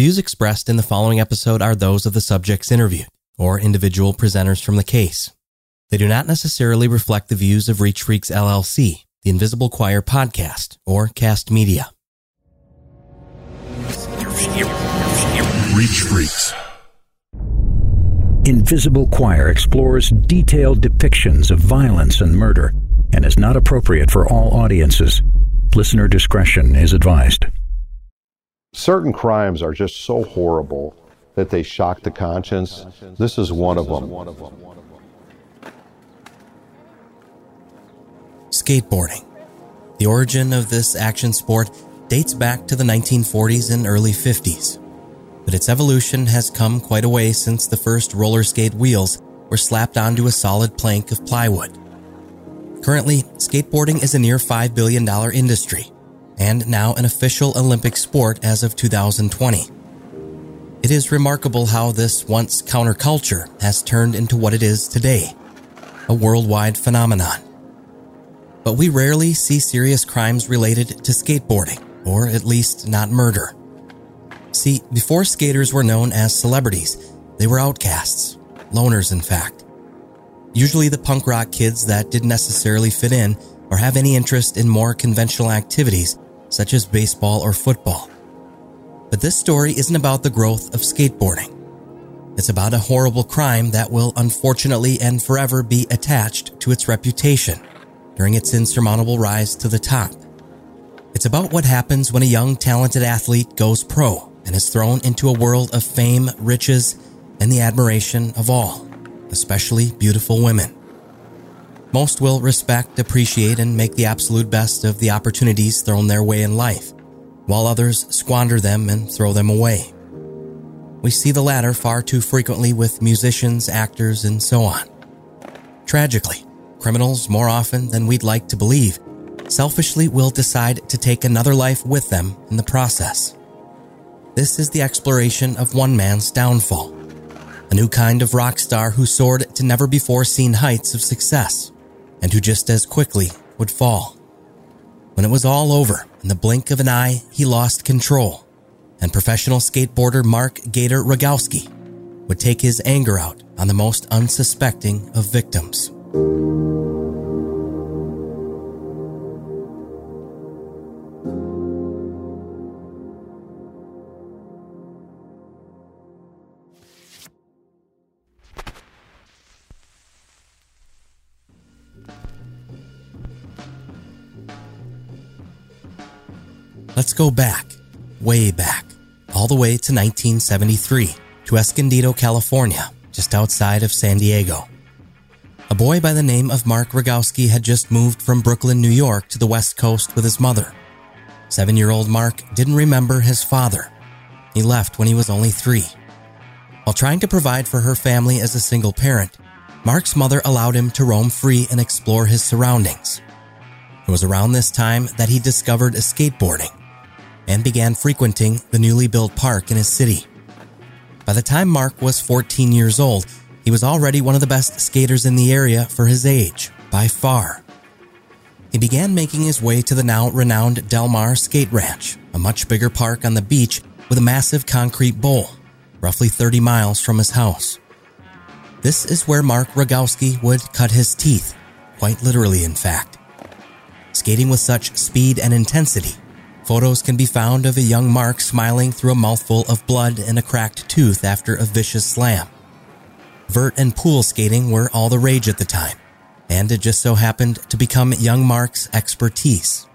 Views expressed in the following episode are those of the subjects interviewed or individual presenters from the case. They do not necessarily reflect the views of Reach Freaks LLC, the Invisible Choir podcast, or Cast Media. Reach Freaks. Invisible Choir explores detailed depictions of violence and murder and is not appropriate for all audiences. Listener discretion is advised. Certain crimes are just so horrible that they shock the conscience. This is one of them. Skateboarding. The origin of this action sport dates back to the 1940s and early 50s, but its evolution has come quite a way since the first roller skate wheels were slapped onto a solid plank of plywood. Currently, skateboarding is a near $5 billion industry and now an official Olympic sport as of 2020. It is remarkable how this once counterculture has turned into what it is today a worldwide phenomenon. But we rarely see serious crimes related to skateboarding, or at least not murder. See, before skaters were known as celebrities, they were outcasts, loners, in fact. Usually the punk rock kids that didn't necessarily fit in or have any interest in more conventional activities such as baseball or football. But this story isn't about the growth of skateboarding. It's about a horrible crime that will unfortunately and forever be attached to its reputation during its insurmountable rise to the top. It's about what happens when a young, talented athlete goes pro and is thrown into a world of fame, riches, and the admiration of all, especially beautiful women. Most will respect, appreciate, and make the absolute best of the opportunities thrown their way in life, while others squander them and throw them away. We see the latter far too frequently with musicians, actors, and so on. Tragically, criminals, more often than we'd like to believe, selfishly will decide to take another life with them in the process. This is the exploration of one man's downfall, a new kind of rock star who soared to never before seen heights of success and who just as quickly would fall. When it was all over, in the blink of an eye, he lost control, and professional skateboarder Mark Gator Rogowski would take his anger out on the most unsuspecting of victims. Let's go back, way back, all the way to 1973 to Escondido, California, just outside of San Diego. A boy by the name of Mark Rogowski had just moved from Brooklyn, New York to the West Coast with his mother. Seven year old Mark didn't remember his father. He left when he was only three. While trying to provide for her family as a single parent, Mark's mother allowed him to roam free and explore his surroundings. It was around this time that he discovered skateboarding and began frequenting the newly built park in his city. By the time Mark was 14 years old, he was already one of the best skaters in the area for his age, by far. He began making his way to the now renowned Del Mar Skate Ranch, a much bigger park on the beach with a massive concrete bowl, roughly 30 miles from his house. This is where Mark Rogowski would cut his teeth, quite literally, in fact. Skating with such speed and intensity, photos can be found of a young Mark smiling through a mouthful of blood and a cracked tooth after a vicious slam. Vert and pool skating were all the rage at the time, and it just so happened to become young Mark's expertise.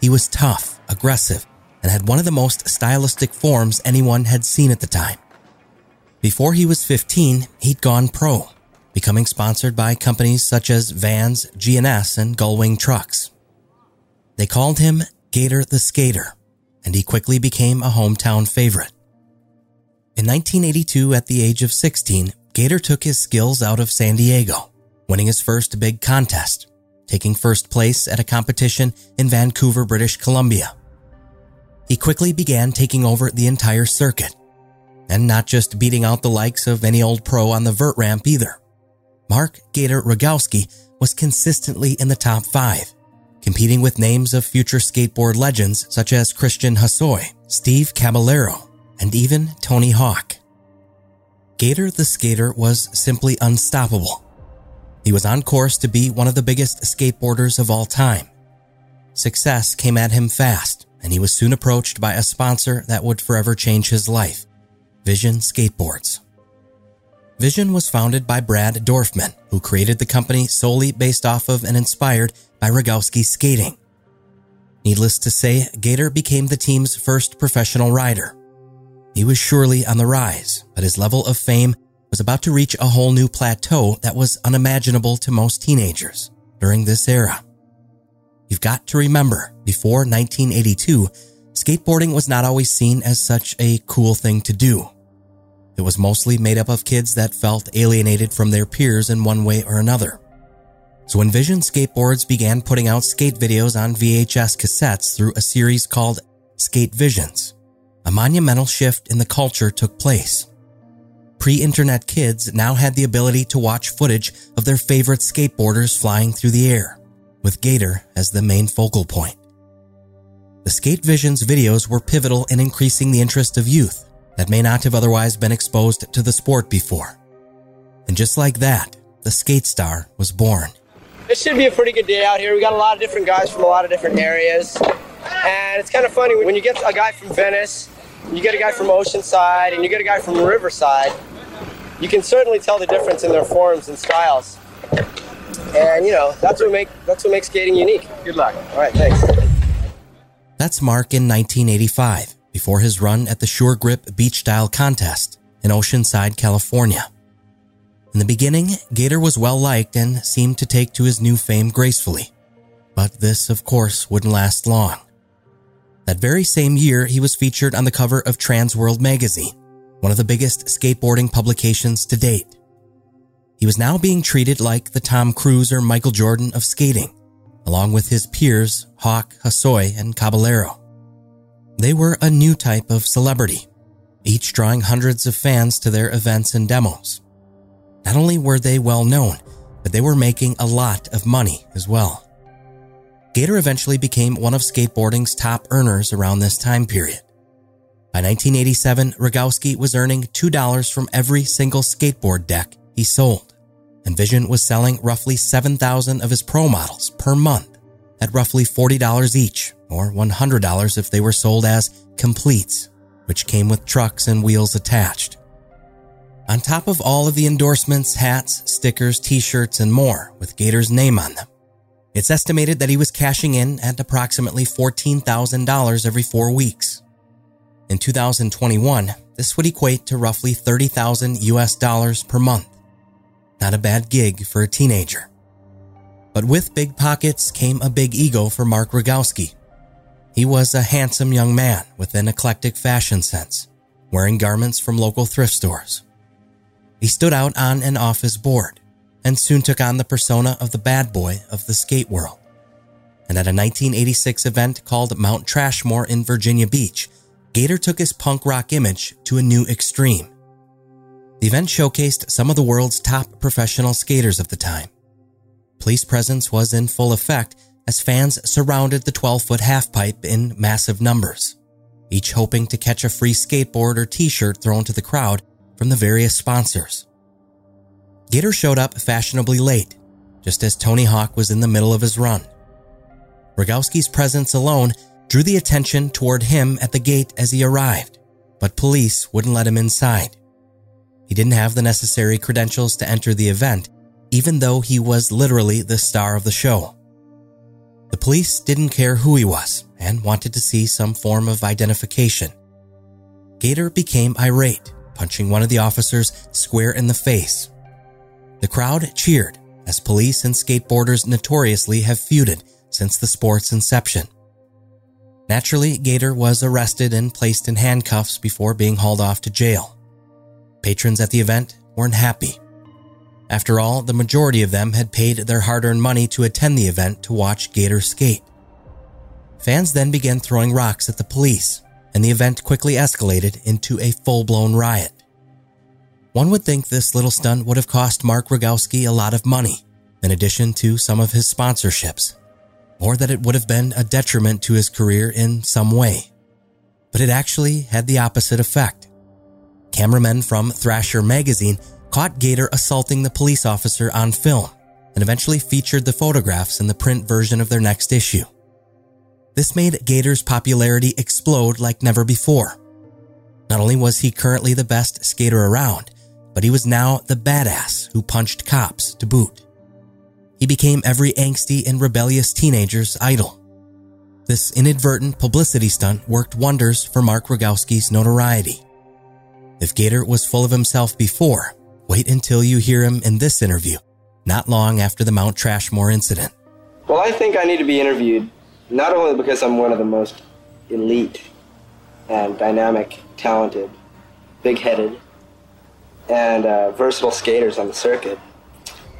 He was tough, aggressive, and had one of the most stylistic forms anyone had seen at the time. Before he was 15, he'd gone pro, becoming sponsored by companies such as Vans, G&S, and Gullwing Trucks. They called him Gator the Skater, and he quickly became a hometown favorite. In 1982, at the age of 16, Gator took his skills out of San Diego, winning his first big contest, taking first place at a competition in Vancouver, British Columbia. He quickly began taking over the entire circuit, and not just beating out the likes of any old pro on the vert ramp either. Mark Gator Rogowski was consistently in the top five, competing with names of future skateboard legends such as Christian Hosoi, Steve Caballero, and even Tony Hawk. Gator the skater was simply unstoppable. He was on course to be one of the biggest skateboarders of all time. Success came at him fast, and he was soon approached by a sponsor that would forever change his life Vision Skateboards. Vision was founded by Brad Dorfman, who created the company solely based off of and inspired by Rogowski's skating. Needless to say, Gator became the team's first professional rider. He was surely on the rise, but his level of fame was about to reach a whole new plateau that was unimaginable to most teenagers during this era. You've got to remember, before 1982, skateboarding was not always seen as such a cool thing to do. It was mostly made up of kids that felt alienated from their peers in one way or another. So when Vision Skateboards began putting out skate videos on VHS cassettes through a series called Skate Visions, a monumental shift in the culture took place. Pre-internet kids now had the ability to watch footage of their favorite skateboarders flying through the air with Gator as the main focal point. The Skate Visions videos were pivotal in increasing the interest of youth that may not have otherwise been exposed to the sport before. And just like that, the skate star was born. It should be a pretty good day out here. We got a lot of different guys from a lot of different areas. And it's kind of funny when you get a guy from Venice, you get a guy from Oceanside, and you get a guy from Riverside, you can certainly tell the difference in their forms and styles. And you know, that's what make that's what makes skating unique. Good luck. All right, thanks. That's Mark in 1985, before his run at the Sure Grip Beach Style Contest in Oceanside, California. In the beginning, Gator was well liked and seemed to take to his new fame gracefully. But this, of course, wouldn't last long. That very same year, he was featured on the cover of Transworld magazine, one of the biggest skateboarding publications to date. He was now being treated like the Tom Cruise or Michael Jordan of skating, along with his peers Hawk, Hosoi, and Caballero. They were a new type of celebrity, each drawing hundreds of fans to their events and demos. Not only were they well known, but they were making a lot of money as well. Gator eventually became one of skateboarding's top earners around this time period. By 1987, Rogowski was earning $2 from every single skateboard deck he sold, and Vision was selling roughly 7,000 of his pro models per month at roughly $40 each, or $100 if they were sold as completes, which came with trucks and wheels attached. On top of all of the endorsements, hats, stickers, t-shirts, and more with Gator's name on them, it's estimated that he was cashing in at approximately $14,000 every four weeks. In 2021, this would equate to roughly 30,000 US dollars per month. Not a bad gig for a teenager. But with big pockets came a big ego for Mark Rogowski. He was a handsome young man with an eclectic fashion sense, wearing garments from local thrift stores. He stood out on and off his board and soon took on the persona of the bad boy of the skate world. And at a 1986 event called Mount Trashmore in Virginia Beach, Gator took his punk rock image to a new extreme. The event showcased some of the world's top professional skaters of the time. Police presence was in full effect as fans surrounded the 12 foot halfpipe in massive numbers, each hoping to catch a free skateboard or t shirt thrown to the crowd from the various sponsors. Gator showed up fashionably late, just as Tony Hawk was in the middle of his run. Rogowski's presence alone drew the attention toward him at the gate as he arrived, but police wouldn't let him inside. He didn't have the necessary credentials to enter the event, even though he was literally the star of the show. The police didn't care who he was and wanted to see some form of identification. Gator became irate, punching one of the officers square in the face. The crowd cheered, as police and skateboarders notoriously have feuded since the sport's inception. Naturally, Gator was arrested and placed in handcuffs before being hauled off to jail. Patrons at the event weren't happy. After all, the majority of them had paid their hard earned money to attend the event to watch Gator skate. Fans then began throwing rocks at the police, and the event quickly escalated into a full blown riot. One would think this little stunt would have cost Mark Rogowski a lot of money, in addition to some of his sponsorships, or that it would have been a detriment to his career in some way. but it actually had the opposite effect. Cameramen from Thrasher magazine caught Gator assaulting the police officer on film and eventually featured the photographs in the print version of their next issue. This made Gator's popularity explode like never before. Not only was he currently the best skater around, but he was now the badass who punched cops to boot. He became every angsty and rebellious teenager's idol. This inadvertent publicity stunt worked wonders for Mark Rogowski's notoriety. If Gator was full of himself before, wait until you hear him in this interview, not long after the Mount Trashmore incident. Well, I think I need to be interviewed, not only because I'm one of the most elite and dynamic, talented, big headed, and uh, versatile skaters on the circuit,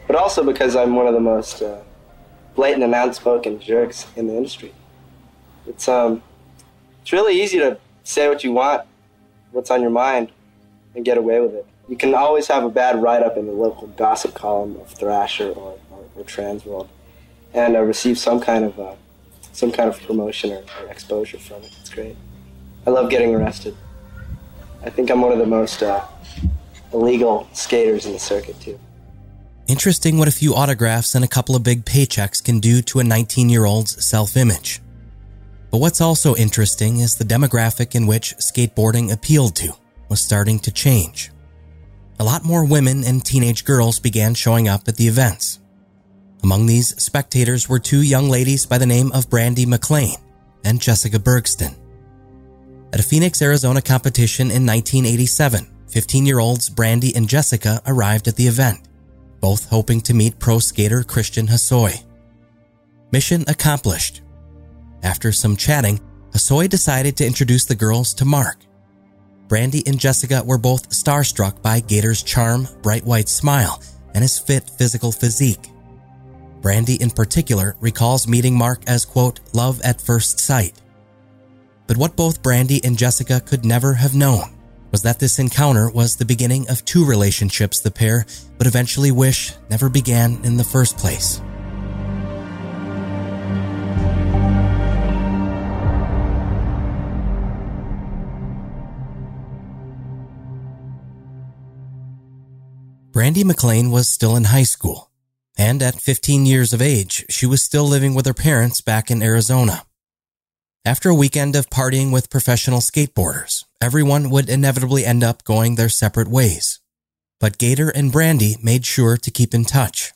but also because I'm one of the most uh, blatant and outspoken jerks in the industry. It's, um, it's really easy to say what you want, what's on your mind, and get away with it. You can always have a bad write up in the local gossip column of Thrasher or, or, or Transworld and uh, receive some kind of uh, some kind of promotion or, or, exposure from it. It's great. I love getting arrested. I think I'm one of the most uh, illegal skaters in the circuit too. Interesting what a few autographs and a couple of big paychecks can do to a 19 year old's self image. But what's also interesting is the demographic in which skateboarding appealed to was starting to change. A lot more women and teenage girls began showing up at the events. Among these spectators were two young ladies by the name of Brandy McLean and Jessica Bergsten. At a Phoenix, Arizona competition in 1987, 15 year olds Brandy and Jessica arrived at the event, both hoping to meet pro skater Christian Hosoi. Mission accomplished. After some chatting, Hosoi decided to introduce the girls to Mark, Brandy and Jessica were both starstruck by Gator's charm, bright white smile, and his fit physical physique. Brandy in particular recalls meeting Mark as quote, love at first sight. But what both Brandy and Jessica could never have known was that this encounter was the beginning of two relationships the pair would eventually wish never began in the first place. Brandy McLean was still in high school, and at 15 years of age, she was still living with her parents back in Arizona. After a weekend of partying with professional skateboarders, everyone would inevitably end up going their separate ways. But Gator and Brandy made sure to keep in touch.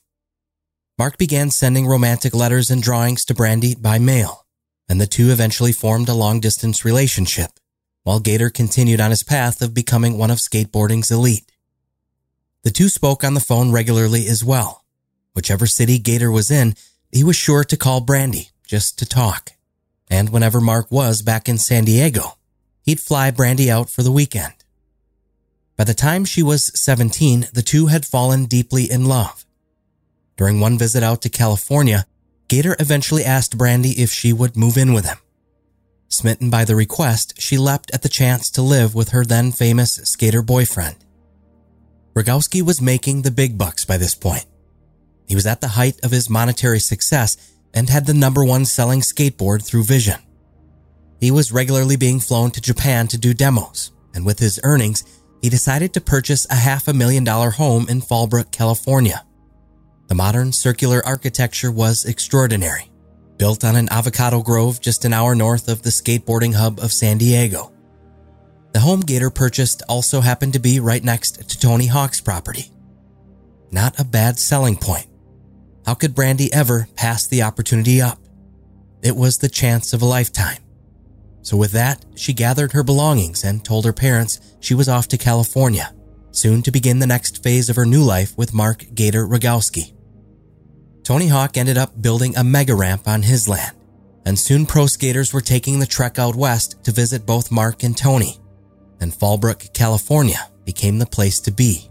Mark began sending romantic letters and drawings to Brandy by mail, and the two eventually formed a long distance relationship, while Gator continued on his path of becoming one of skateboarding's elite. The two spoke on the phone regularly as well. Whichever city Gator was in, he was sure to call Brandy just to talk. And whenever Mark was back in San Diego, he'd fly Brandy out for the weekend. By the time she was 17, the two had fallen deeply in love. During one visit out to California, Gator eventually asked Brandy if she would move in with him. Smitten by the request, she leapt at the chance to live with her then famous skater boyfriend. Rogowski was making the big bucks by this point. He was at the height of his monetary success and had the number one selling skateboard through Vision. He was regularly being flown to Japan to do demos, and with his earnings, he decided to purchase a half a million dollar home in Fallbrook, California. The modern circular architecture was extraordinary, built on an avocado grove just an hour north of the skateboarding hub of San Diego. The home Gator purchased also happened to be right next to Tony Hawk's property. Not a bad selling point. How could Brandy ever pass the opportunity up? It was the chance of a lifetime. So with that, she gathered her belongings and told her parents she was off to California, soon to begin the next phase of her new life with Mark Gator Rogowski. Tony Hawk ended up building a mega ramp on his land, and soon pro skaters were taking the trek out west to visit both Mark and Tony and Fallbrook, California became the place to be.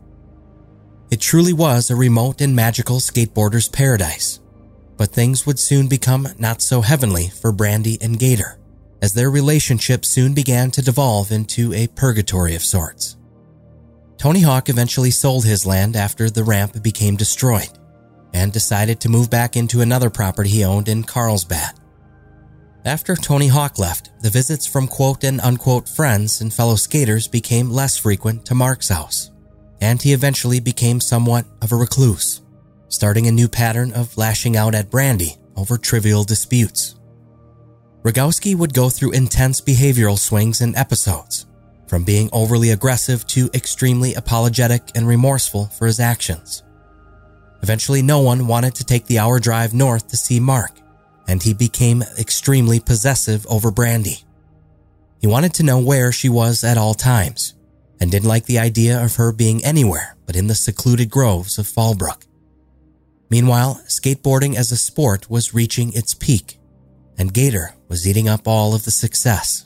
It truly was a remote and magical skateboarder's paradise, but things would soon become not so heavenly for Brandy and Gator, as their relationship soon began to devolve into a purgatory of sorts. Tony Hawk eventually sold his land after the ramp became destroyed and decided to move back into another property he owned in Carlsbad. After Tony Hawk left, the visits from quote and unquote friends and fellow skaters became less frequent to Mark's house, and he eventually became somewhat of a recluse, starting a new pattern of lashing out at Brandy over trivial disputes. Rogowski would go through intense behavioral swings and episodes, from being overly aggressive to extremely apologetic and remorseful for his actions. Eventually, no one wanted to take the hour drive north to see Mark, and he became extremely possessive over Brandy. He wanted to know where she was at all times, and didn't like the idea of her being anywhere but in the secluded groves of Fallbrook. Meanwhile, skateboarding as a sport was reaching its peak, and Gator was eating up all of the success.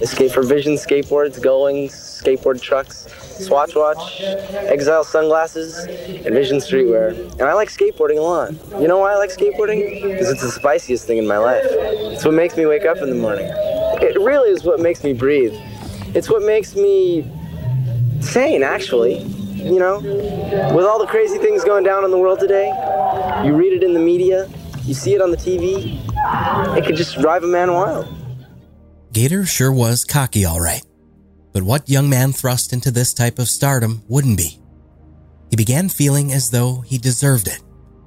Escape for Vision skateboards, going, skateboard trucks, Swatch watch, Exile sunglasses, and Vision streetwear. And I like skateboarding a lot. You know why I like skateboarding? Because it's the spiciest thing in my life. It's what makes me wake up in the morning. It really is what makes me breathe. It's what makes me sane, actually. You know, with all the crazy things going down in the world today, you read it in the media, you see it on the TV, it could just drive a man wild. Gator sure was cocky, all right. But what young man thrust into this type of stardom wouldn't be? He began feeling as though he deserved it,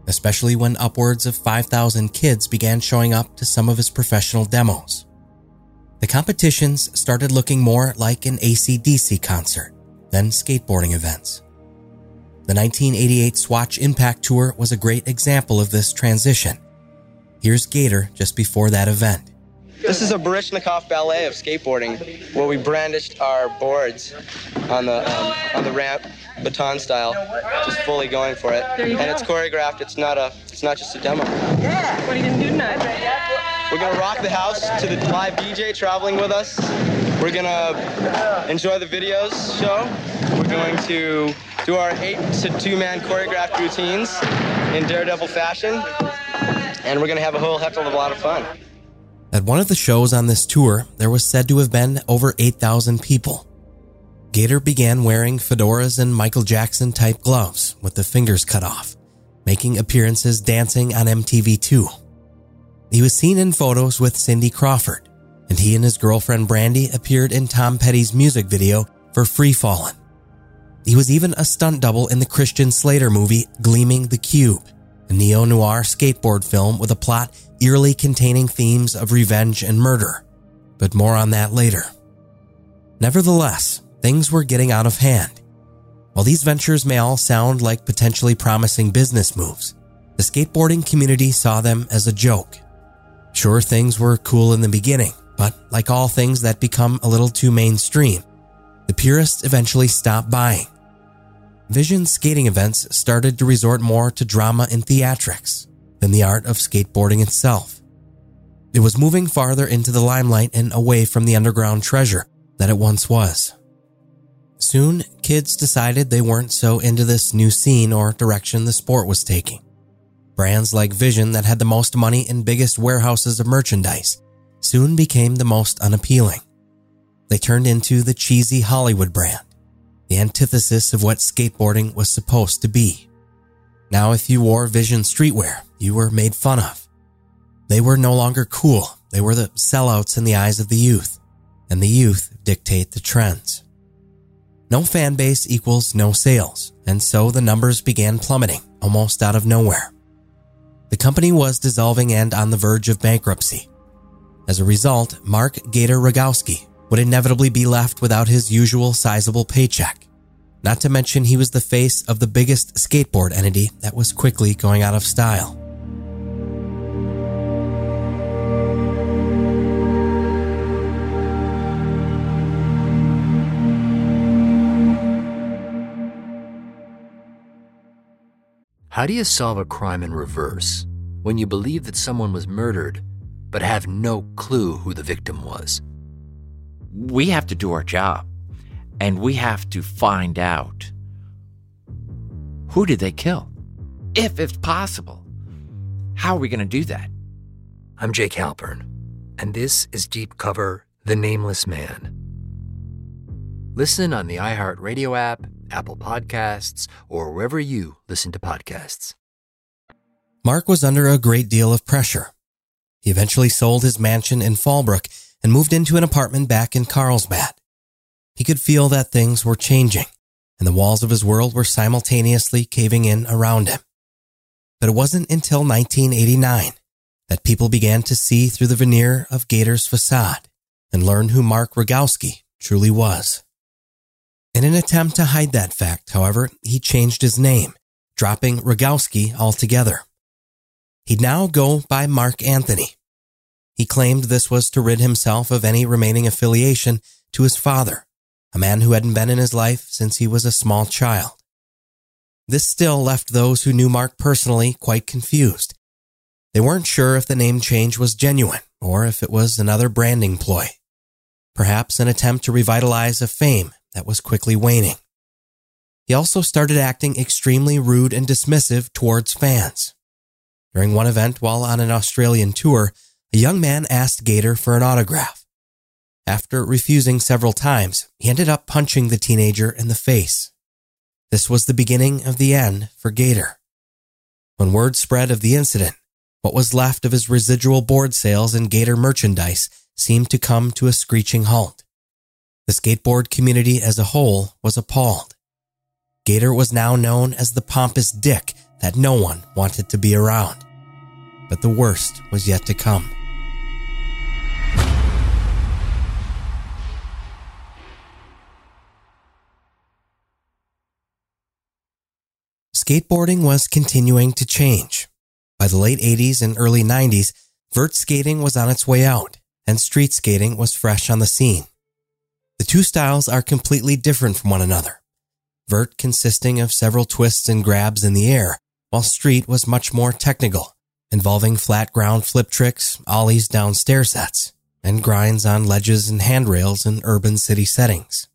especially when upwards of 5,000 kids began showing up to some of his professional demos. The competitions started looking more like an ACDC concert than skateboarding events. The 1988 Swatch Impact Tour was a great example of this transition. Here's Gator just before that event. This is a Baryshnikov ballet of skateboarding, where we brandished our boards on the um, on the ramp, baton style, just fully going for it. And go. it's choreographed. It's not a. It's not just a demo. Yeah. What are you gonna do tonight? We're gonna rock the house to the live DJ traveling with us. We're gonna enjoy the videos show. We're going to do our eight to two man choreographed routines in daredevil fashion, and we're gonna have a whole heck of a lot of fun. At one of the shows on this tour, there was said to have been over 8,000 people. Gator began wearing fedoras and Michael Jackson type gloves with the fingers cut off, making appearances dancing on MTV2. He was seen in photos with Cindy Crawford, and he and his girlfriend Brandy appeared in Tom Petty's music video for Free Fallin'. He was even a stunt double in the Christian Slater movie Gleaming the Cube, a neo noir skateboard film with a plot eerily containing themes of revenge and murder. But more on that later. Nevertheless, things were getting out of hand. While these ventures may all sound like potentially promising business moves, the skateboarding community saw them as a joke. Sure, things were cool in the beginning, but like all things that become a little too mainstream, the purists eventually stopped buying. Vision skating events started to resort more to drama and theatrics, than the art of skateboarding itself. It was moving farther into the limelight and away from the underground treasure that it once was. Soon, kids decided they weren't so into this new scene or direction the sport was taking. Brands like Vision, that had the most money and biggest warehouses of merchandise, soon became the most unappealing. They turned into the cheesy Hollywood brand, the antithesis of what skateboarding was supposed to be. Now, if you wore Vision streetwear, you were made fun of. They were no longer cool. They were the sellouts in the eyes of the youth, and the youth dictate the trends. No fan base equals no sales, and so the numbers began plummeting almost out of nowhere. The company was dissolving and on the verge of bankruptcy. As a result, Mark Gator Rogowski would inevitably be left without his usual sizable paycheck. Not to mention, he was the face of the biggest skateboard entity that was quickly going out of style. How do you solve a crime in reverse when you believe that someone was murdered but have no clue who the victim was? We have to do our job and we have to find out who did they kill? If it's possible. How are we going to do that? I'm Jake Halpern, and this is Deep Cover The Nameless Man. Listen on the iHeartRadio app, Apple Podcasts, or wherever you listen to podcasts. Mark was under a great deal of pressure. He eventually sold his mansion in Fallbrook and moved into an apartment back in Carlsbad. He could feel that things were changing and the walls of his world were simultaneously caving in around him. But it wasn't until 1989 that people began to see through the veneer of Gator's facade and learn who Mark Rogowski truly was. In an attempt to hide that fact, however, he changed his name, dropping Rogowski altogether. He'd now go by Mark Anthony. He claimed this was to rid himself of any remaining affiliation to his father, a man who hadn't been in his life since he was a small child. This still left those who knew Mark personally quite confused. They weren't sure if the name change was genuine or if it was another branding ploy. Perhaps an attempt to revitalize a fame that was quickly waning. He also started acting extremely rude and dismissive towards fans. During one event while on an Australian tour, a young man asked Gator for an autograph. After refusing several times, he ended up punching the teenager in the face. This was the beginning of the end for Gator. When word spread of the incident, what was left of his residual board sales and Gator merchandise seemed to come to a screeching halt. The skateboard community as a whole was appalled. Gator was now known as the pompous dick that no one wanted to be around. But the worst was yet to come. Skateboarding was continuing to change. By the late 80s and early 90s, vert skating was on its way out, and street skating was fresh on the scene. The two styles are completely different from one another. Vert consisting of several twists and grabs in the air, while street was much more technical, involving flat ground flip tricks, ollies down stair sets, and grinds on ledges and handrails in urban city settings.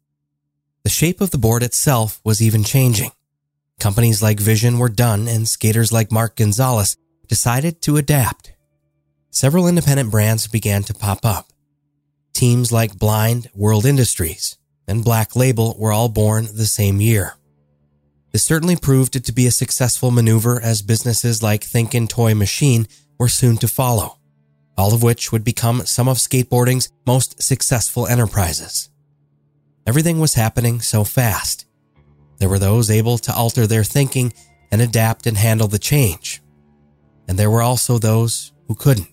The shape of the board itself was even changing. Companies like Vision were done and skaters like Mark Gonzales decided to adapt. Several independent brands began to pop up. Teams like Blind, World Industries, and Black Label were all born the same year. This certainly proved it to be a successful maneuver as businesses like Think and Toy Machine were soon to follow, all of which would become some of skateboarding's most successful enterprises. Everything was happening so fast. There were those able to alter their thinking and adapt and handle the change. And there were also those who couldn't.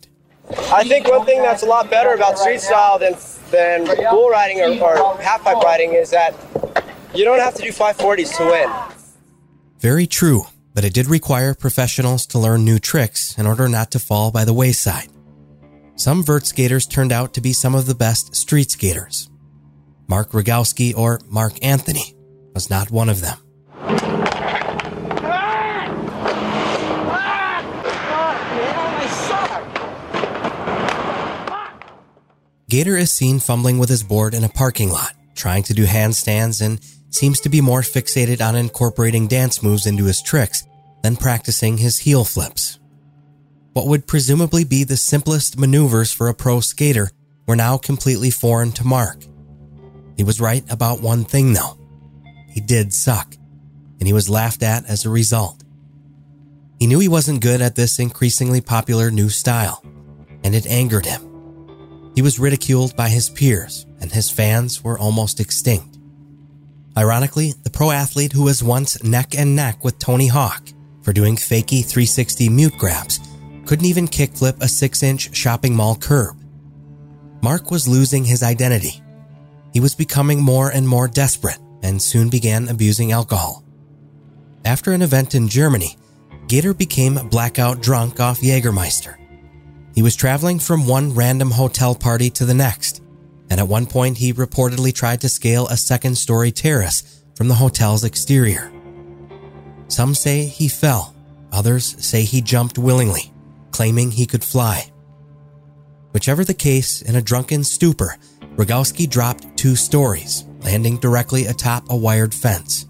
I think one thing that's a lot better about street style than than bowl riding or, or half pipe riding is that you don't have to do 540s to win. Very true, but it did require professionals to learn new tricks in order not to fall by the wayside. Some vert skaters turned out to be some of the best street skaters. Mark Rogowski or Mark Anthony was not one of them. Gator is seen fumbling with his board in a parking lot, trying to do handstands and seems to be more fixated on incorporating dance moves into his tricks than practicing his heel flips. What would presumably be the simplest maneuvers for a pro skater were now completely foreign to Mark. He was right about one thing though. He did suck, and he was laughed at as a result. He knew he wasn't good at this increasingly popular new style, and it angered him. He was ridiculed by his peers, and his fans were almost extinct. Ironically, the pro athlete who was once neck and neck with Tony Hawk for doing fakey 360 mute grabs couldn't even kickflip a 6 inch shopping mall curb. Mark was losing his identity. He was becoming more and more desperate and soon began abusing alcohol. After an event in Germany, Gator became blackout drunk off Jägermeister. He was traveling from one random hotel party to the next, and at one point he reportedly tried to scale a second story terrace from the hotel's exterior. Some say he fell, others say he jumped willingly, claiming he could fly. Whichever the case, in a drunken stupor, Rogowski dropped two stories, landing directly atop a wired fence.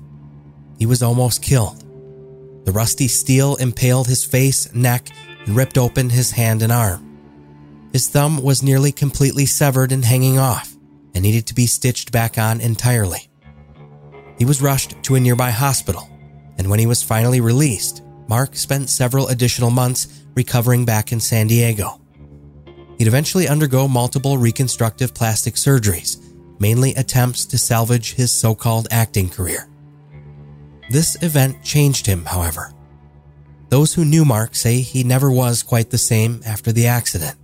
He was almost killed. The rusty steel impaled his face, neck, ripped open his hand and arm. His thumb was nearly completely severed and hanging off, and needed to be stitched back on entirely. He was rushed to a nearby hospital, and when he was finally released, Mark spent several additional months recovering back in San Diego. He'd eventually undergo multiple reconstructive plastic surgeries, mainly attempts to salvage his so called acting career. This event changed him, however. Those who knew Mark say he never was quite the same after the accident.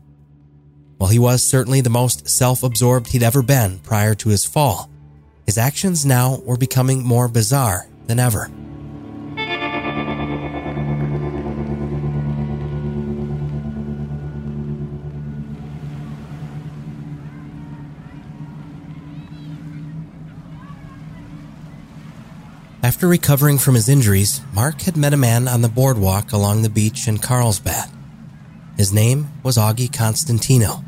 While he was certainly the most self absorbed he'd ever been prior to his fall, his actions now were becoming more bizarre than ever. After recovering from his injuries, Mark had met a man on the boardwalk along the beach in Carlsbad. His name was Augie Constantino.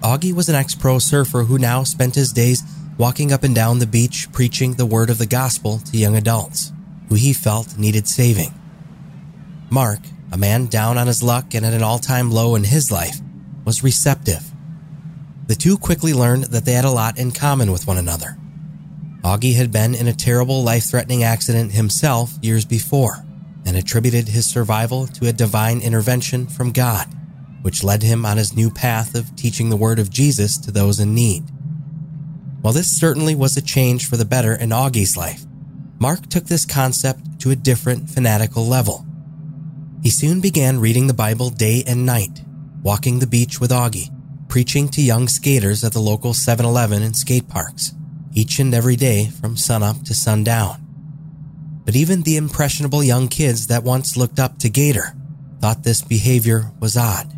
Augie was an ex pro surfer who now spent his days walking up and down the beach preaching the word of the gospel to young adults who he felt needed saving. Mark, a man down on his luck and at an all time low in his life, was receptive. The two quickly learned that they had a lot in common with one another. Augie had been in a terrible life threatening accident himself years before and attributed his survival to a divine intervention from God, which led him on his new path of teaching the word of Jesus to those in need. While this certainly was a change for the better in Augie's life, Mark took this concept to a different fanatical level. He soon began reading the Bible day and night, walking the beach with Augie, preaching to young skaters at the local 7 Eleven and skate parks, each and every day from sunup to sundown. But even the impressionable young kids that once looked up to Gator thought this behavior was odd.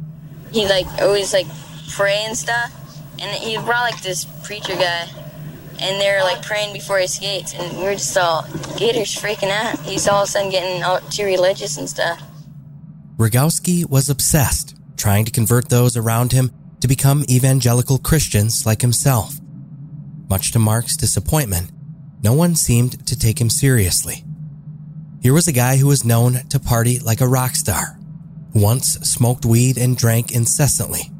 He like always like pray and stuff, and he brought like this preacher guy, and they're like praying before he skates, and we are just all Gator's freaking out. He's all of a sudden getting all too religious and stuff. Rogowski was obsessed, trying to convert those around him to become evangelical Christians like himself. Much to Mark's disappointment, no one seemed to take him seriously. Here was a guy who was known to party like a rock star, who once smoked weed and drank incessantly,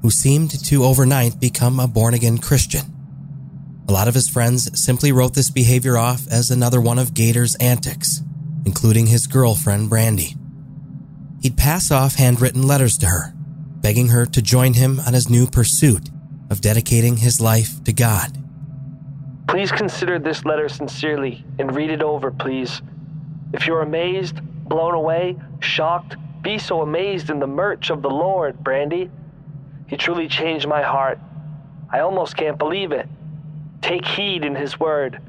who seemed to overnight become a born again Christian. A lot of his friends simply wrote this behavior off as another one of Gator's antics, including his girlfriend, Brandy. He'd pass off handwritten letters to her, begging her to join him on his new pursuit of dedicating his life to God. Please consider this letter sincerely and read it over, please. If you're amazed, blown away, shocked, be so amazed in the merch of the Lord, Brandy. He truly changed my heart. I almost can't believe it. Take heed in His word.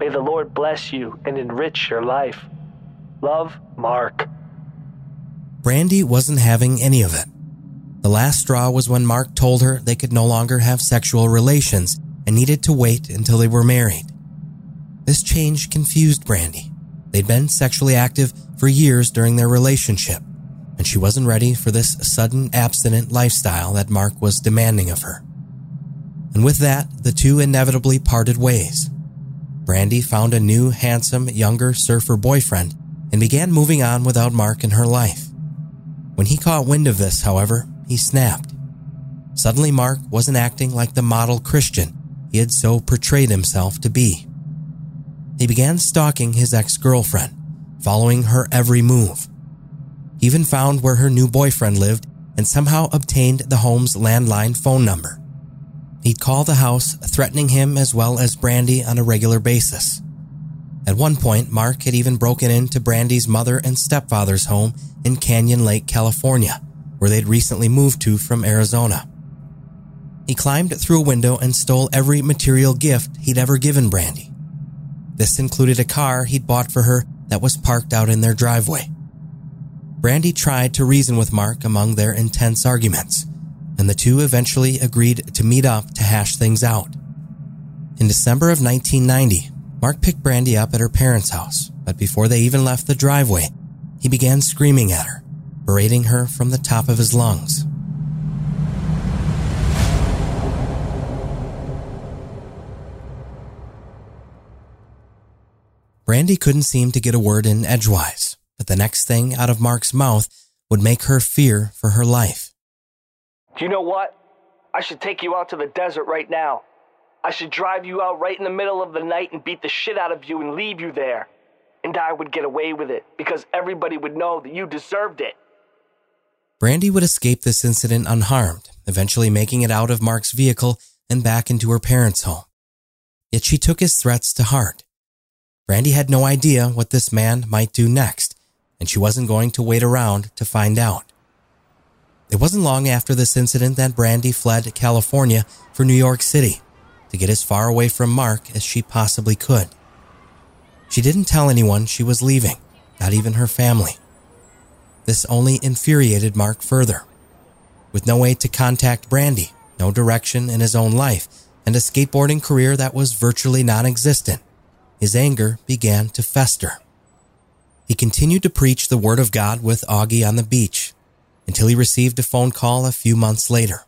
May the Lord bless you and enrich your life. Love, Mark. Brandy wasn't having any of it. The last straw was when Mark told her they could no longer have sexual relations and needed to wait until they were married. This change confused Brandy. They'd been sexually active for years during their relationship, and she wasn't ready for this sudden abstinent lifestyle that Mark was demanding of her. And with that, the two inevitably parted ways. Brandy found a new, handsome, younger surfer boyfriend and began moving on without Mark in her life. When he caught wind of this, however, he snapped. Suddenly, Mark wasn't acting like the model Christian he had so portrayed himself to be. He began stalking his ex girlfriend, following her every move. He even found where her new boyfriend lived and somehow obtained the home's landline phone number. He'd call the house, threatening him as well as Brandy on a regular basis. At one point, Mark had even broken into Brandy's mother and stepfather's home in Canyon Lake, California, where they'd recently moved to from Arizona. He climbed through a window and stole every material gift he'd ever given Brandy. This included a car he'd bought for her that was parked out in their driveway. Brandy tried to reason with Mark among their intense arguments, and the two eventually agreed to meet up to hash things out. In December of 1990, Mark picked Brandy up at her parents' house, but before they even left the driveway, he began screaming at her, berating her from the top of his lungs. Brandy couldn't seem to get a word in edgewise, but the next thing out of Mark's mouth would make her fear for her life. Do you know what? I should take you out to the desert right now. I should drive you out right in the middle of the night and beat the shit out of you and leave you there. And I would get away with it because everybody would know that you deserved it. Brandy would escape this incident unharmed, eventually making it out of Mark's vehicle and back into her parents' home. Yet she took his threats to heart. Brandy had no idea what this man might do next, and she wasn't going to wait around to find out. It wasn't long after this incident that Brandy fled California for New York City to get as far away from Mark as she possibly could. She didn't tell anyone she was leaving, not even her family. This only infuriated Mark further. With no way to contact Brandy, no direction in his own life, and a skateboarding career that was virtually non existent, his anger began to fester. He continued to preach the word of God with Augie on the beach until he received a phone call a few months later.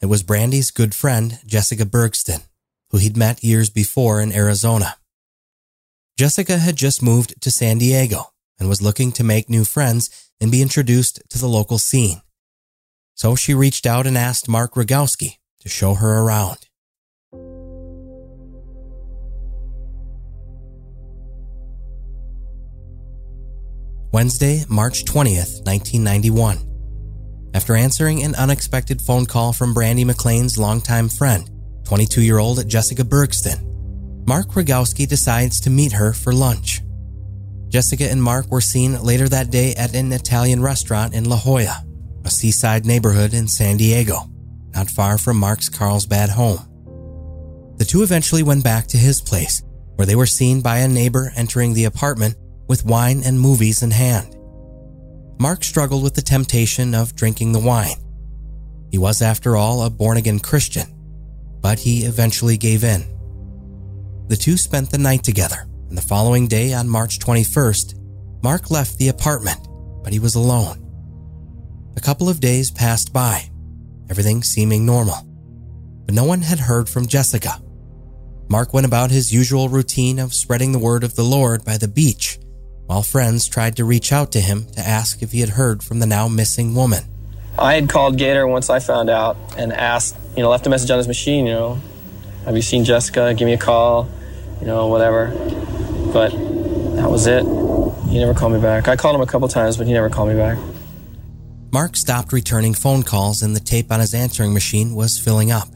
It was Brandy's good friend, Jessica Bergsten, who he'd met years before in Arizona. Jessica had just moved to San Diego and was looking to make new friends and be introduced to the local scene. So she reached out and asked Mark Rogowski to show her around. Wednesday, March 20th, 1991. After answering an unexpected phone call from Brandy McLean's longtime friend, 22 year old Jessica Bergsten, Mark Rogowski decides to meet her for lunch. Jessica and Mark were seen later that day at an Italian restaurant in La Jolla, a seaside neighborhood in San Diego, not far from Mark's Carlsbad home. The two eventually went back to his place, where they were seen by a neighbor entering the apartment with wine and movies in hand. Mark struggled with the temptation of drinking the wine. He was, after all, a born again Christian, but he eventually gave in. The two spent the night together, and the following day, on March 21st, Mark left the apartment, but he was alone. A couple of days passed by, everything seeming normal, but no one had heard from Jessica. Mark went about his usual routine of spreading the word of the Lord by the beach, while friends tried to reach out to him to ask if he had heard from the now missing woman. I had called Gator once I found out and asked, you know, left a message on his machine, you know, have you seen Jessica? Give me a call, you know, whatever. But that was it. He never called me back. I called him a couple times, but he never called me back. Mark stopped returning phone calls and the tape on his answering machine was filling up.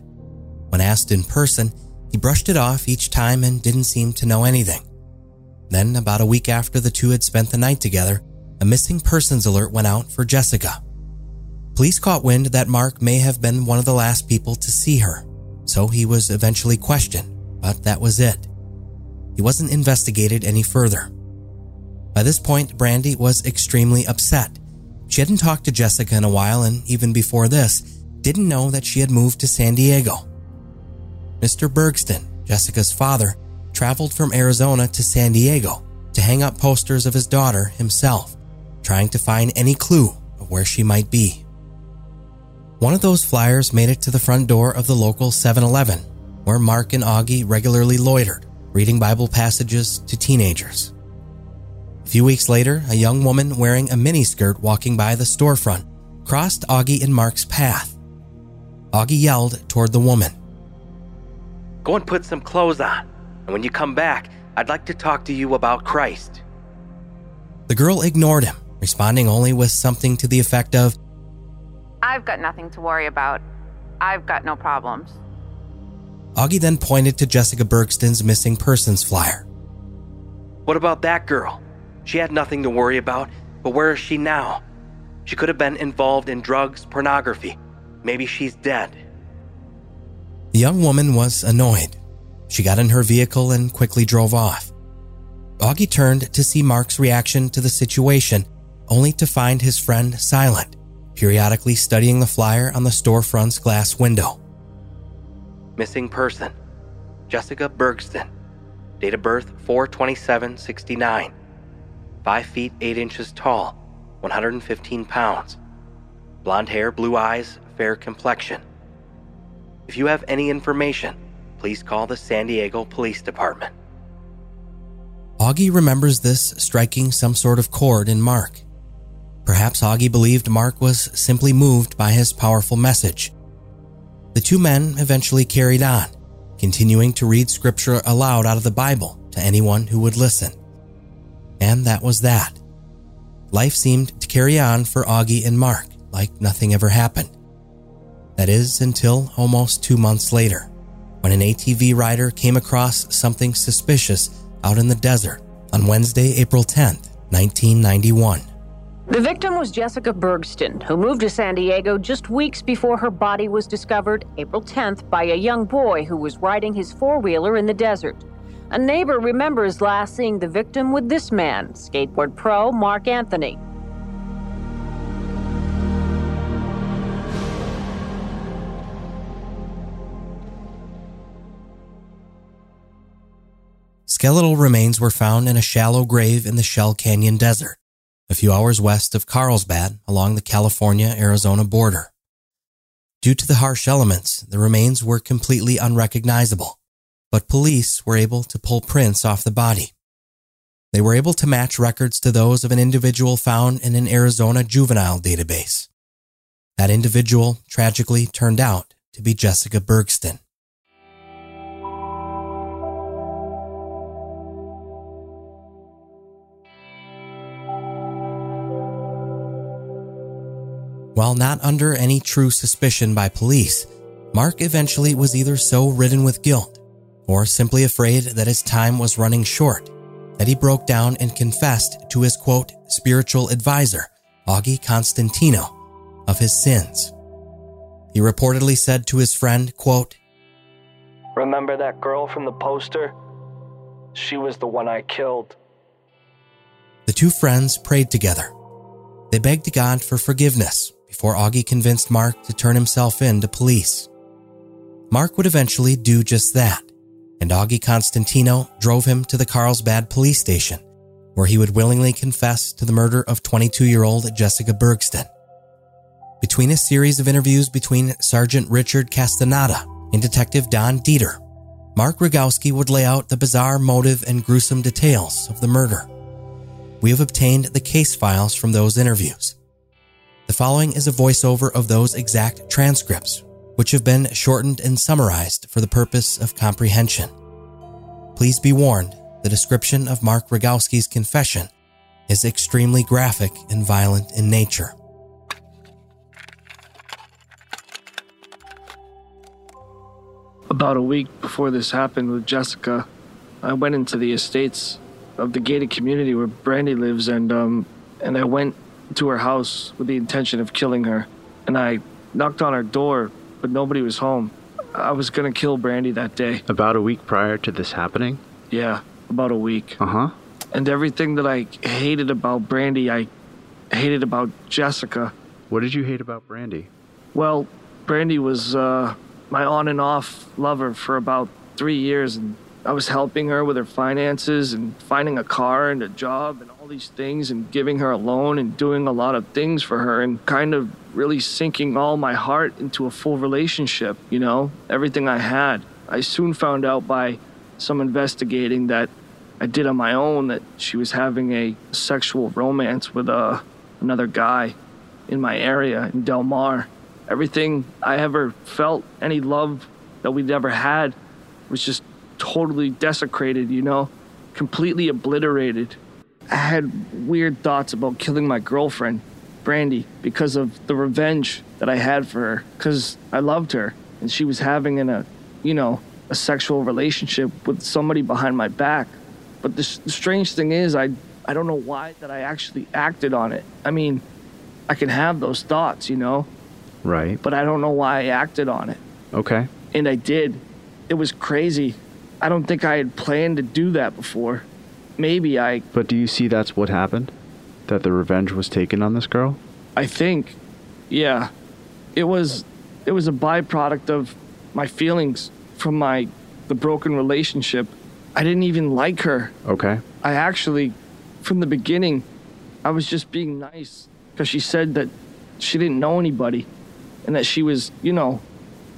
When asked in person, he brushed it off each time and didn't seem to know anything. Then, about a week after the two had spent the night together, a missing persons alert went out for Jessica. Police caught wind that Mark may have been one of the last people to see her, so he was eventually questioned, but that was it. He wasn't investigated any further. By this point, Brandy was extremely upset. She hadn't talked to Jessica in a while, and even before this, didn't know that she had moved to San Diego. Mr. Bergsten, Jessica's father, traveled from Arizona to San Diego to hang up posters of his daughter himself, trying to find any clue of where she might be. One of those flyers made it to the front door of the local 7 Eleven, where Mark and Augie regularly loitered, reading Bible passages to teenagers. A few weeks later, a young woman wearing a miniskirt walking by the storefront crossed Augie and Mark's path. Augie yelled toward the woman Go and put some clothes on, and when you come back, I'd like to talk to you about Christ. The girl ignored him, responding only with something to the effect of, I've got nothing to worry about. I've got no problems. Augie then pointed to Jessica Bergsten's missing persons flyer. What about that girl? She had nothing to worry about, but where is she now? She could have been involved in drugs, pornography. Maybe she's dead. The young woman was annoyed. She got in her vehicle and quickly drove off. Augie turned to see Mark's reaction to the situation, only to find his friend silent, periodically studying the flyer on the storefront's glass window. Missing person Jessica Bergsten. Date of birth 42769. 5 feet 8 inches tall, 115 pounds. Blonde hair, blue eyes, fair complexion. If you have any information, please call the San Diego Police Department. Augie remembers this striking some sort of chord in Mark. Perhaps Augie believed Mark was simply moved by his powerful message. The two men eventually carried on, continuing to read scripture aloud out of the Bible to anyone who would listen. And that was that. Life seemed to carry on for Augie and Mark. like nothing ever happened. That is until almost two months later, when an ATV rider came across something suspicious out in the desert on Wednesday, April 10th, 1991. The victim was Jessica Bergsten, who moved to San Diego just weeks before her body was discovered April 10th by a young boy who was riding his four wheeler in the desert. A neighbor remembers last seeing the victim with this man, skateboard pro Mark Anthony. Skeletal remains were found in a shallow grave in the Shell Canyon Desert, a few hours west of Carlsbad along the California Arizona border. Due to the harsh elements, the remains were completely unrecognizable, but police were able to pull prints off the body. They were able to match records to those of an individual found in an Arizona juvenile database. That individual tragically turned out to be Jessica Bergsten. While not under any true suspicion by police, Mark eventually was either so ridden with guilt or simply afraid that his time was running short that he broke down and confessed to his quote, spiritual advisor, Augie Constantino, of his sins. He reportedly said to his friend, quote, Remember that girl from the poster? She was the one I killed. The two friends prayed together. They begged God for forgiveness before Augie convinced Mark to turn himself in to police. Mark would eventually do just that, and Augie Constantino drove him to the Carlsbad police station, where he would willingly confess to the murder of 22 year old Jessica Bergsten. Between a series of interviews between Sergeant Richard Castaneda and Detective Don Dieter, Mark Rogowski would lay out the bizarre motive and gruesome details of the murder. We have obtained the case files from those interviews. The following is a voiceover of those exact transcripts, which have been shortened and summarized for the purpose of comprehension. Please be warned, the description of Mark Rogowski's confession is extremely graphic and violent in nature. About a week before this happened with Jessica, I went into the estates of the gated community where Brandy lives, and um, and I went to her house with the intention of killing her. And I knocked on her door, but nobody was home. I was gonna kill Brandy that day. About a week prior to this happening? Yeah, about a week. Uh huh. And everything that I hated about Brandy, I hated about Jessica. What did you hate about Brandy? Well, Brandy was uh, my on and off lover for about three years, and I was helping her with her finances and finding a car and a job and all these things and giving her a loan and doing a lot of things for her and kind of really sinking all my heart into a full relationship, you know, everything I had. I soon found out by some investigating that I did on my own that she was having a sexual romance with uh, another guy in my area in Del Mar. Everything I ever felt, any love that we'd ever had, was just totally desecrated, you know, completely obliterated. I had weird thoughts about killing my girlfriend, Brandy, because of the revenge that I had for her, because I loved her and she was having in a, uh, you know, a sexual relationship with somebody behind my back. But the, the strange thing is, I I don't know why that I actually acted on it. I mean, I can have those thoughts, you know, Right. but I don't know why I acted on it. Okay. And I did. It was crazy. I don't think I had planned to do that before. Maybe I But do you see that's what happened? That the revenge was taken on this girl? I think yeah. It was it was a byproduct of my feelings from my the broken relationship. I didn't even like her. Okay. I actually from the beginning I was just being nice cuz she said that she didn't know anybody and that she was, you know,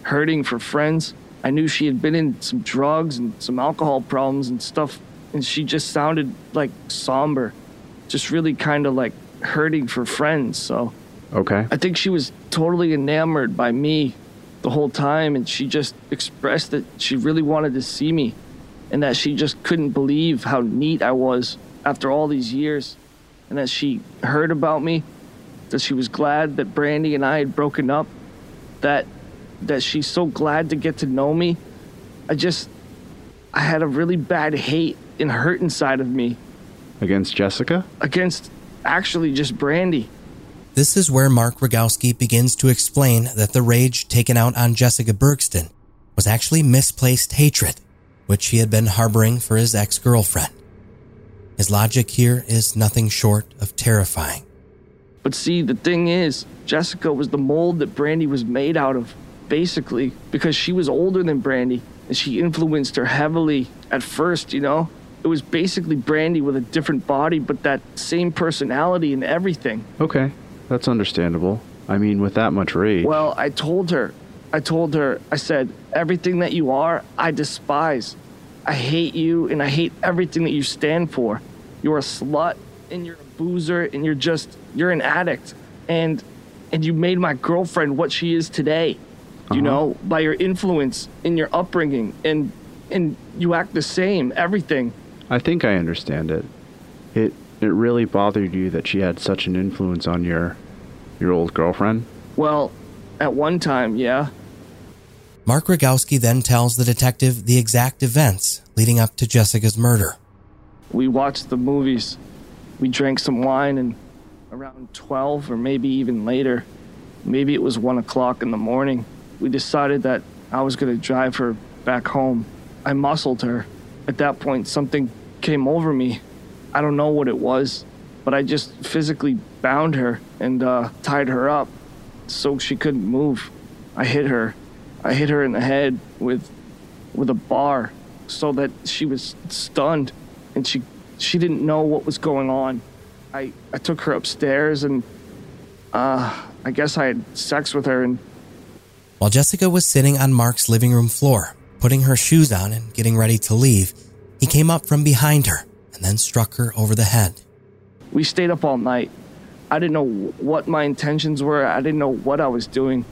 hurting for friends. I knew she had been in some drugs and some alcohol problems and stuff and she just sounded like somber. Just really kind of like hurting for friends, so Okay. I think she was totally enamored by me the whole time, and she just expressed that she really wanted to see me and that she just couldn't believe how neat I was after all these years, and that she heard about me that she was glad that Brandy and I had broken up, that that she's so glad to get to know me. I just I had a really bad hate and hurt inside of me Against Jessica? against actually just Brandy. This is where Mark Rogowski begins to explain that the rage taken out on Jessica Bergsten was actually misplaced hatred, which he had been harboring for his ex girlfriend. His logic here is nothing short of terrifying. But see, the thing is, Jessica was the mold that Brandy was made out of, basically, because she was older than Brandy and she influenced her heavily at first, you know? It was basically Brandy with a different body, but that same personality and everything. Okay, that's understandable. I mean, with that much rage. Well, I told her, I told her, I said, everything that you are, I despise. I hate you and I hate everything that you stand for. You're a slut and you're a boozer and you're just, you're an addict. And, and you made my girlfriend what she is today, you uh-huh. know, by your influence and your upbringing and, and you act the same, everything. I think I understand it. It it really bothered you that she had such an influence on your your old girlfriend? Well, at one time, yeah. Mark Rogowski then tells the detective the exact events leading up to Jessica's murder. We watched the movies. We drank some wine, and around 12 or maybe even later, maybe it was 1 o'clock in the morning, we decided that I was going to drive her back home. I muscled her. At that point, something came over me. I don't know what it was, but I just physically bound her and uh, tied her up so she couldn't move. I hit her. I hit her in the head with with a bar so that she was stunned and she she didn't know what was going on. I I took her upstairs and uh I guess I had sex with her and While Jessica was sitting on Mark's living room floor, putting her shoes on and getting ready to leave, he came up from behind her and then struck her over the head. we stayed up all night. I didn't know what my intentions were. I didn't know what I was doing.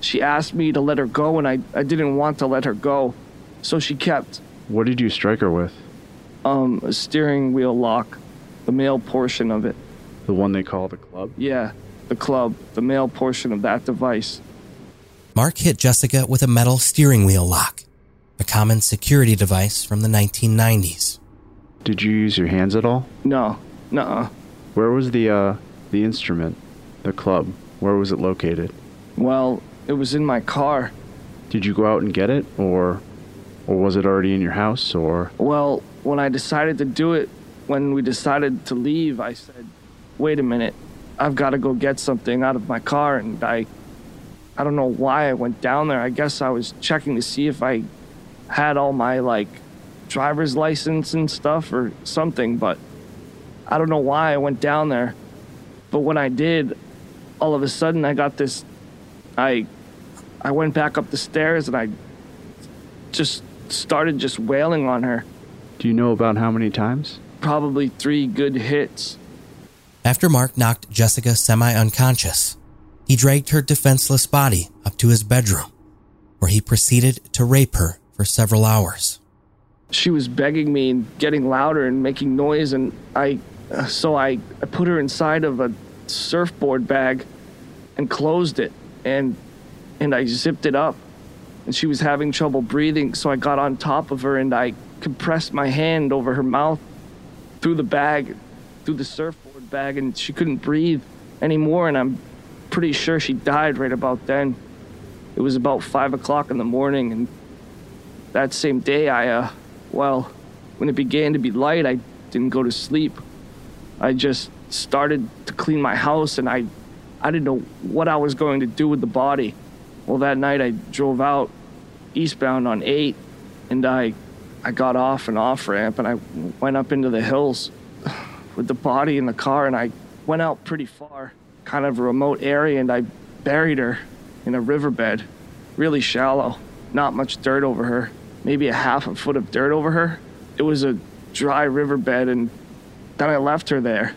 She asked me to let her go and I I didn't want to let her go. So she kept What did you strike her with? um a steering wheel lock, the male portion of it. The one they call the club? Yeah, the club, the male portion of that device. Mark hit Jessica with a metal steering wheel lock, a common security device from the 1990s. Did you use your hands at all? No, nuh Where was the uh the instrument? The club? Where was it located? Well, it was in my car. Did you go out and get it or or was it already in your house or Well, when I decided to do it, when we decided to leave, I said, "Wait a minute. I've got to go get something out of my car." And I I don't know why I went down there. I guess I was checking to see if I had all my like driver's license and stuff or something, but I don't know why I went down there. But when I did, all of a sudden I got this I I went back up the stairs and I just started just wailing on her. do you know about how many times? Probably three good hits. After Mark knocked Jessica semi unconscious, he dragged her defenseless body up to his bedroom, where he proceeded to rape her for several hours. She was begging me and getting louder and making noise, and I, so I, I put her inside of a surfboard bag and closed it, and and I zipped it up, and she was having trouble breathing, so I got on top of her and I compressed my hand over her mouth through the bag, through the surfboard bag, and she couldn't breathe anymore, and I'm pretty sure she died right about then. It was about five o'clock in the morning, and that same day, I, uh, well, when it began to be light, I didn't go to sleep. I just started to clean my house, and I, I didn't know what I was going to do with the body. Well, that night I drove out eastbound on 8, and I, I got off an off ramp, and I went up into the hills with the body in the car, and I went out pretty far, kind of a remote area, and I buried her in a riverbed, really shallow, not much dirt over her, maybe a half a foot of dirt over her. It was a dry riverbed, and then I left her there.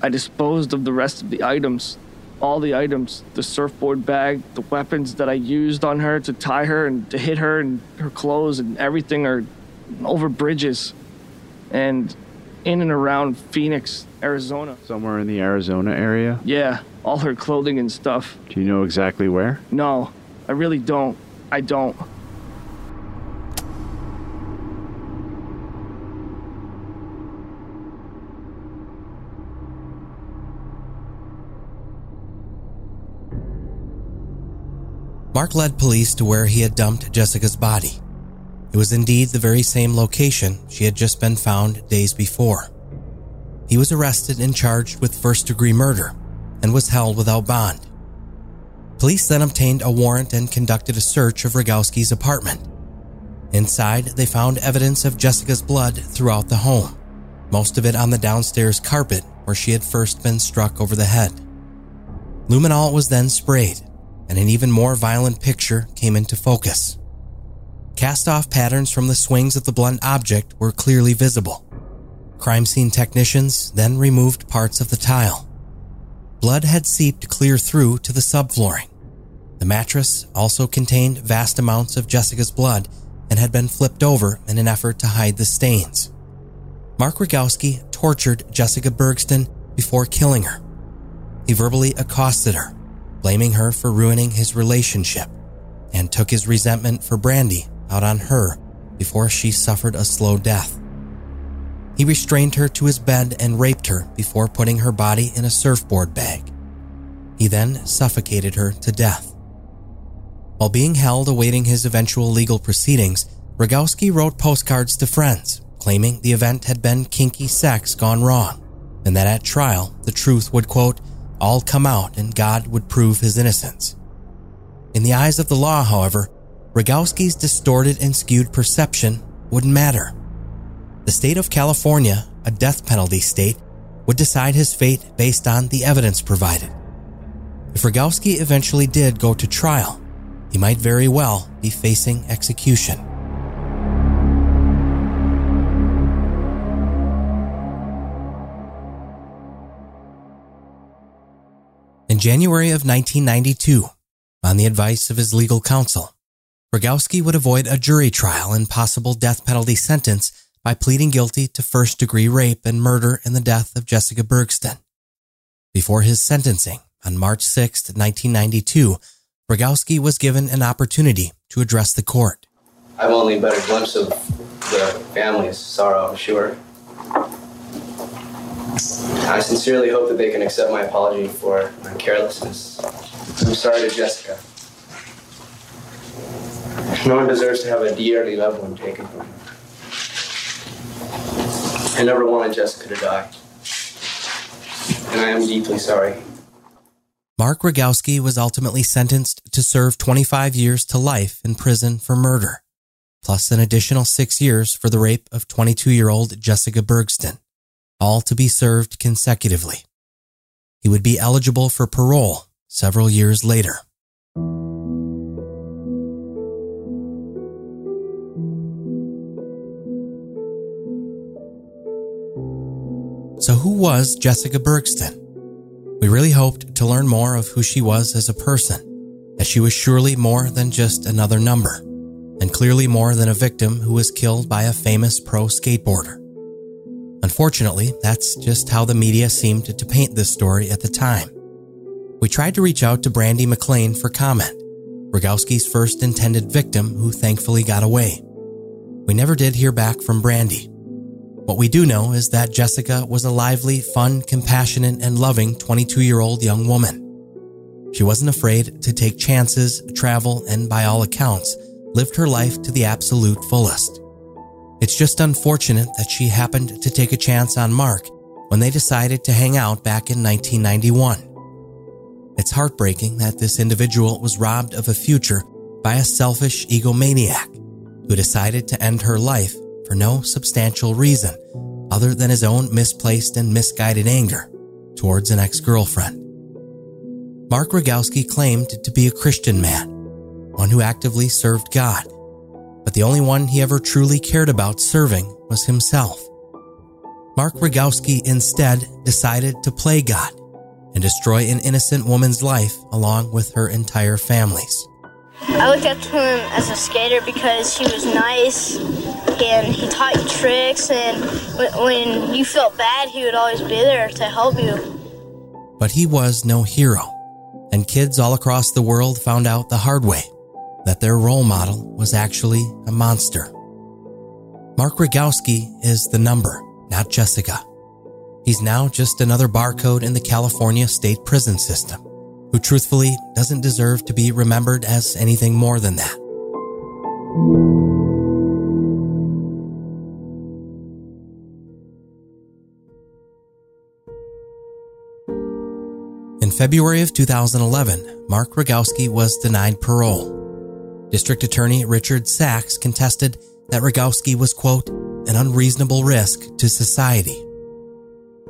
I disposed of the rest of the items, all the items, the surfboard bag, the weapons that I used on her to tie her and to hit her, and her clothes and everything are over bridges. And in and around Phoenix, Arizona. Somewhere in the Arizona area? Yeah, all her clothing and stuff. Do you know exactly where? No, I really don't. I don't. Mark led police to where he had dumped Jessica's body. It was indeed the very same location she had just been found days before. He was arrested and charged with first degree murder and was held without bond. Police then obtained a warrant and conducted a search of Rogowski's apartment. Inside, they found evidence of Jessica's blood throughout the home, most of it on the downstairs carpet where she had first been struck over the head. Luminol was then sprayed, and an even more violent picture came into focus. Cast off patterns from the swings of the blunt object were clearly visible. Crime scene technicians then removed parts of the tile. Blood had seeped clear through to the subflooring. The mattress also contained vast amounts of Jessica's blood and had been flipped over in an effort to hide the stains. Mark Rogowski tortured Jessica Bergsten before killing her. He verbally accosted her, blaming her for ruining his relationship, and took his resentment for Brandy out on her before she suffered a slow death. He restrained her to his bed and raped her before putting her body in a surfboard bag. He then suffocated her to death. While being held awaiting his eventual legal proceedings, Rogowski wrote postcards to friends, claiming the event had been kinky sex gone wrong, and that at trial the truth would, quote, all come out and God would prove his innocence. In the eyes of the law, however, Rogowski's distorted and skewed perception wouldn't matter. The state of California, a death penalty state, would decide his fate based on the evidence provided. If Rogowski eventually did go to trial, he might very well be facing execution. In January of 1992, on the advice of his legal counsel, Rogowski would avoid a jury trial and possible death penalty sentence by pleading guilty to first degree rape and murder in the death of Jessica Bergsten. Before his sentencing on March 6, 1992, Rogowski was given an opportunity to address the court. I've only been a glimpse of the family's sorrow, I'm sure. I sincerely hope that they can accept my apology for my carelessness. I'm sorry to Jessica. No one deserves to have a dearly loved one taken from them. I never wanted Jessica to die. And I am deeply sorry. Mark Rogowski was ultimately sentenced to serve 25 years to life in prison for murder, plus an additional six years for the rape of 22 year old Jessica Bergsten, all to be served consecutively. He would be eligible for parole several years later. So, who was Jessica Bergsten? We really hoped to learn more of who she was as a person, as she was surely more than just another number, and clearly more than a victim who was killed by a famous pro skateboarder. Unfortunately, that's just how the media seemed to paint this story at the time. We tried to reach out to Brandy McLean for comment, Rogowski's first intended victim who thankfully got away. We never did hear back from Brandy. What we do know is that Jessica was a lively, fun, compassionate, and loving 22 year old young woman. She wasn't afraid to take chances, travel, and by all accounts, lived her life to the absolute fullest. It's just unfortunate that she happened to take a chance on Mark when they decided to hang out back in 1991. It's heartbreaking that this individual was robbed of a future by a selfish egomaniac who decided to end her life for no substantial reason other than his own misplaced and misguided anger towards an ex girlfriend. Mark Rogowski claimed to be a Christian man, one who actively served God, but the only one he ever truly cared about serving was himself. Mark Rogowski instead decided to play God and destroy an innocent woman's life along with her entire family's. I looked up to him as a skater because he was nice and he taught you tricks. And when you felt bad, he would always be there to help you. But he was no hero, and kids all across the world found out the hard way that their role model was actually a monster. Mark Rogowski is the number, not Jessica. He's now just another barcode in the California state prison system, who truthfully doesn't deserve to be remembered as anything more than that. In February of 2011, Mark Rogowski was denied parole. District Attorney Richard Sachs contested that Rogowski was, quote, an unreasonable risk to society.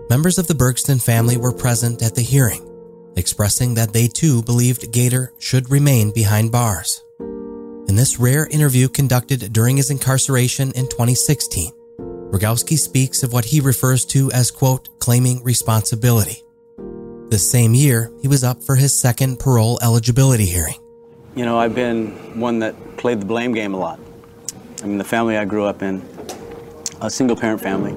Members of the Bergsten family were present at the hearing, expressing that they too believed Gator should remain behind bars. In this rare interview conducted during his incarceration in 2016, Rogowski speaks of what he refers to as, quote, claiming responsibility. This same year, he was up for his second parole eligibility hearing. You know, I've been one that played the blame game a lot. I mean, the family I grew up in, a single parent family,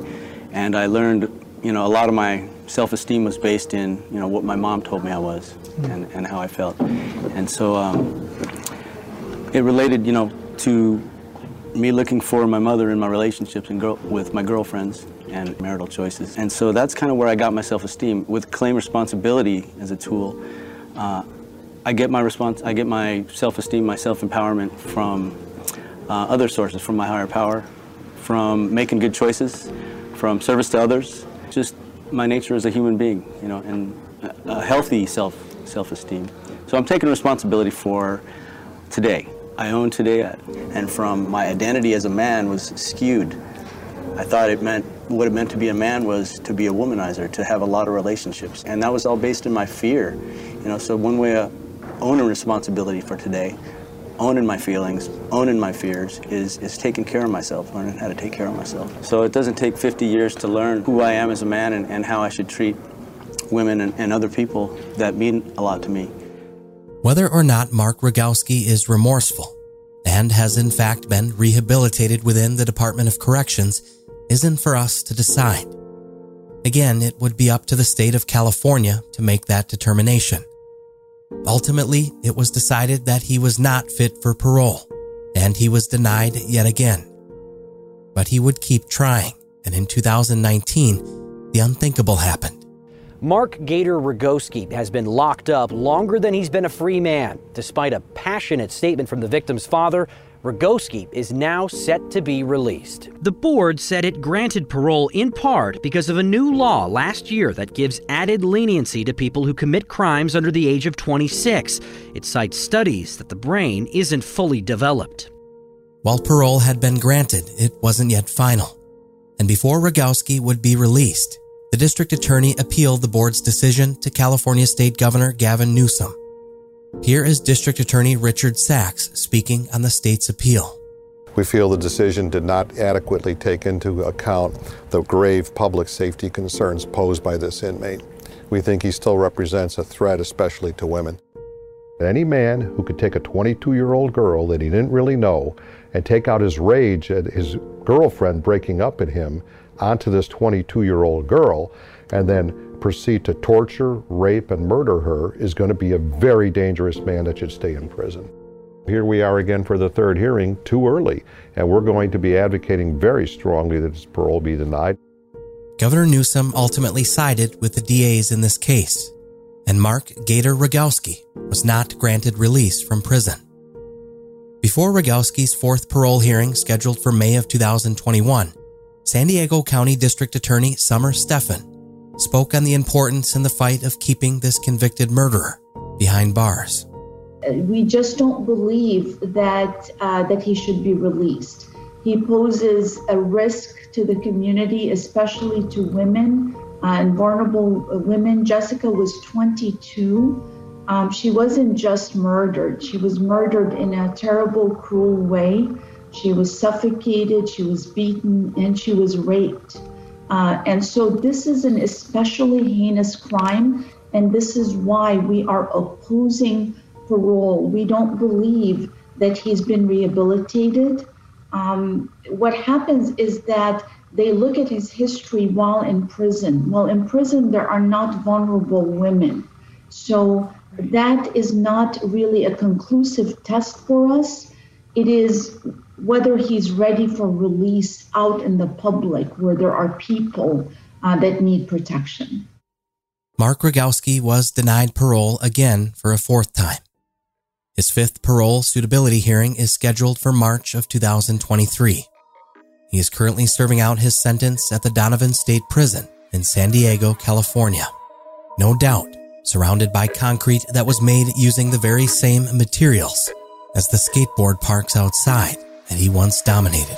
and I learned, you know, a lot of my self-esteem was based in, you know, what my mom told me I was and, and how I felt. And so um, it related, you know, to me looking for my mother in my relationships and girl, with my girlfriends and marital choices. And so that's kind of where I got my self-esteem. With claim responsibility as a tool, uh, I get my response, I get my self-esteem, my self-empowerment from uh, other sources, from my higher power, from making good choices, from service to others, just my nature as a human being, you know, and a healthy self self-esteem. So I'm taking responsibility for today. I own today, and from my identity as a man was skewed. I thought it meant what it meant to be a man was to be a womanizer, to have a lot of relationships, and that was all based in my fear. You know, so one way owning responsibility for today owning my feelings, owning my fears, is, is taking care of myself, learning how to take care of myself. So it doesn't take 50 years to learn who I am as a man and, and how I should treat women and, and other people that mean a lot to me. Whether or not Mark Rogowski is remorseful and has in fact been rehabilitated within the Department of Corrections isn't for us to decide. Again, it would be up to the state of California to make that determination. Ultimately, it was decided that he was not fit for parole, and he was denied yet again. But he would keep trying, and in 2019, the unthinkable happened. Mark Gator Rogowski has been locked up longer than he's been a free man. Despite a passionate statement from the victim's father, Rogowski is now set to be released. The board said it granted parole in part because of a new law last year that gives added leniency to people who commit crimes under the age of 26. It cites studies that the brain isn't fully developed. While parole had been granted, it wasn't yet final. And before Rogowski would be released, the district attorney appealed the board's decision to California State Governor Gavin Newsom. Here is District Attorney Richard Sachs speaking on the state's appeal. We feel the decision did not adequately take into account the grave public safety concerns posed by this inmate. We think he still represents a threat, especially to women. Any man who could take a 22 year old girl that he didn't really know and take out his rage at his girlfriend breaking up at him onto this 22 year old girl and then proceed to torture, rape, and murder her is going to be a very dangerous man that should stay in prison. Here we are again for the third hearing, too early, and we're going to be advocating very strongly that his parole be denied. Governor Newsom ultimately sided with the DAs in this case, and Mark Gator Rogowski was not granted release from prison. Before Rogowski's fourth parole hearing scheduled for May of 2021, San Diego County District Attorney Summer Stephan spoke on the importance in the fight of keeping this convicted murderer behind bars. We just don't believe that uh, that he should be released. He poses a risk to the community, especially to women uh, and vulnerable women. Jessica was 22. Um, she wasn't just murdered; she was murdered in a terrible, cruel way. She was suffocated, she was beaten, and she was raped. Uh, and so this is an especially heinous crime, and this is why we are opposing parole. We don't believe that he's been rehabilitated. Um, what happens is that they look at his history while in prison. While in prison, there are not vulnerable women. So that is not really a conclusive test for us. It is whether he's ready for release out in the public where there are people uh, that need protection. Mark Rogowski was denied parole again for a fourth time. His fifth parole suitability hearing is scheduled for March of 2023. He is currently serving out his sentence at the Donovan State Prison in San Diego, California. No doubt, surrounded by concrete that was made using the very same materials as the skateboard parks outside that he once dominated.